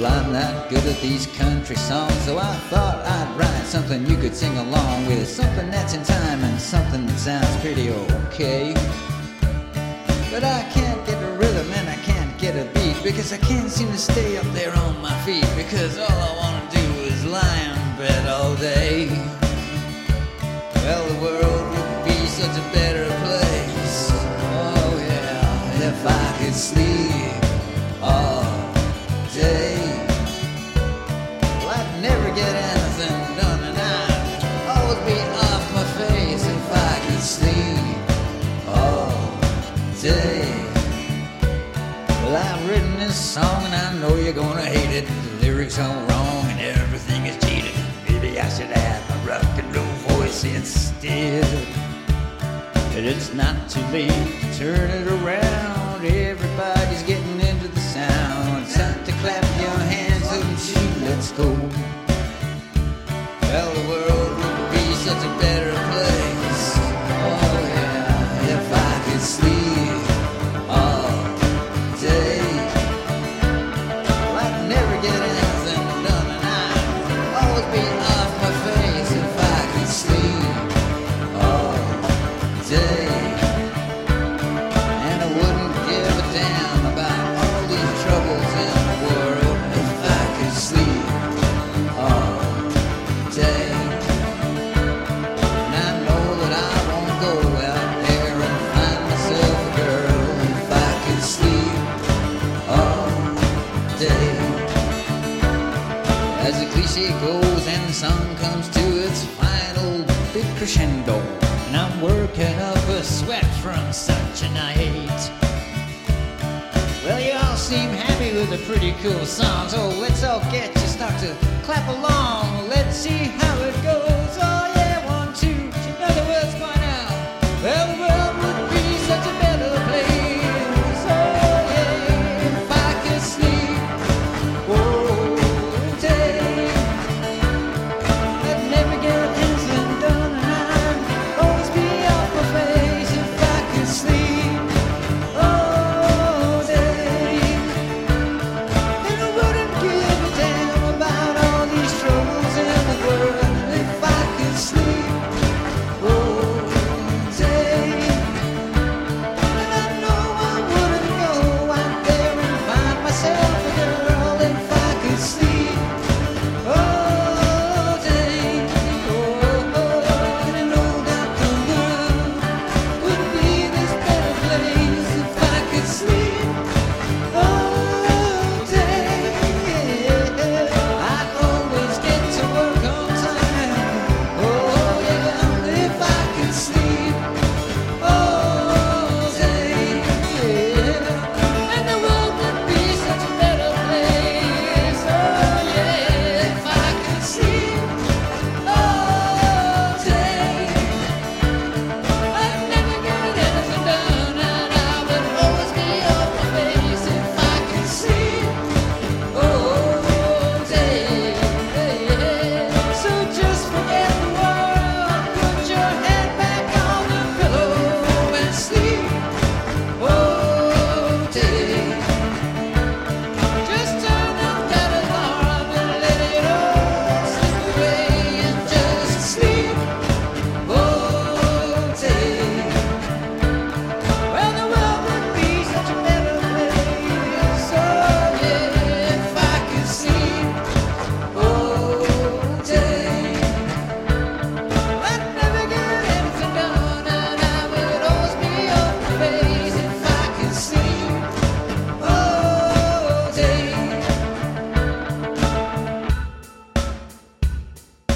Well, I'm not good at these country songs, so I thought I'd write something you could sing along with. Something that's in time and something that sounds pretty okay. But I can't get a rhythm and I can't get a beat because I can't seem to stay up there on my feet because all I want to do is lie in bed all day. Well, the world would be such a better place. Oh, yeah, if I could sleep all know you're gonna hate it. The lyrics are wrong, and everything is cheated. Maybe I should have my rock and roll voice instead. But it's not too late to turn it around. Everybody's getting into the sound. It's time to clap your hands and shoot, let's go. As the goes and the song comes to its final big crescendo, and I'm working up a sweat from such a night. Well, you all seem happy with a pretty cool song, so oh, let's all get you start to clap along. Let's see how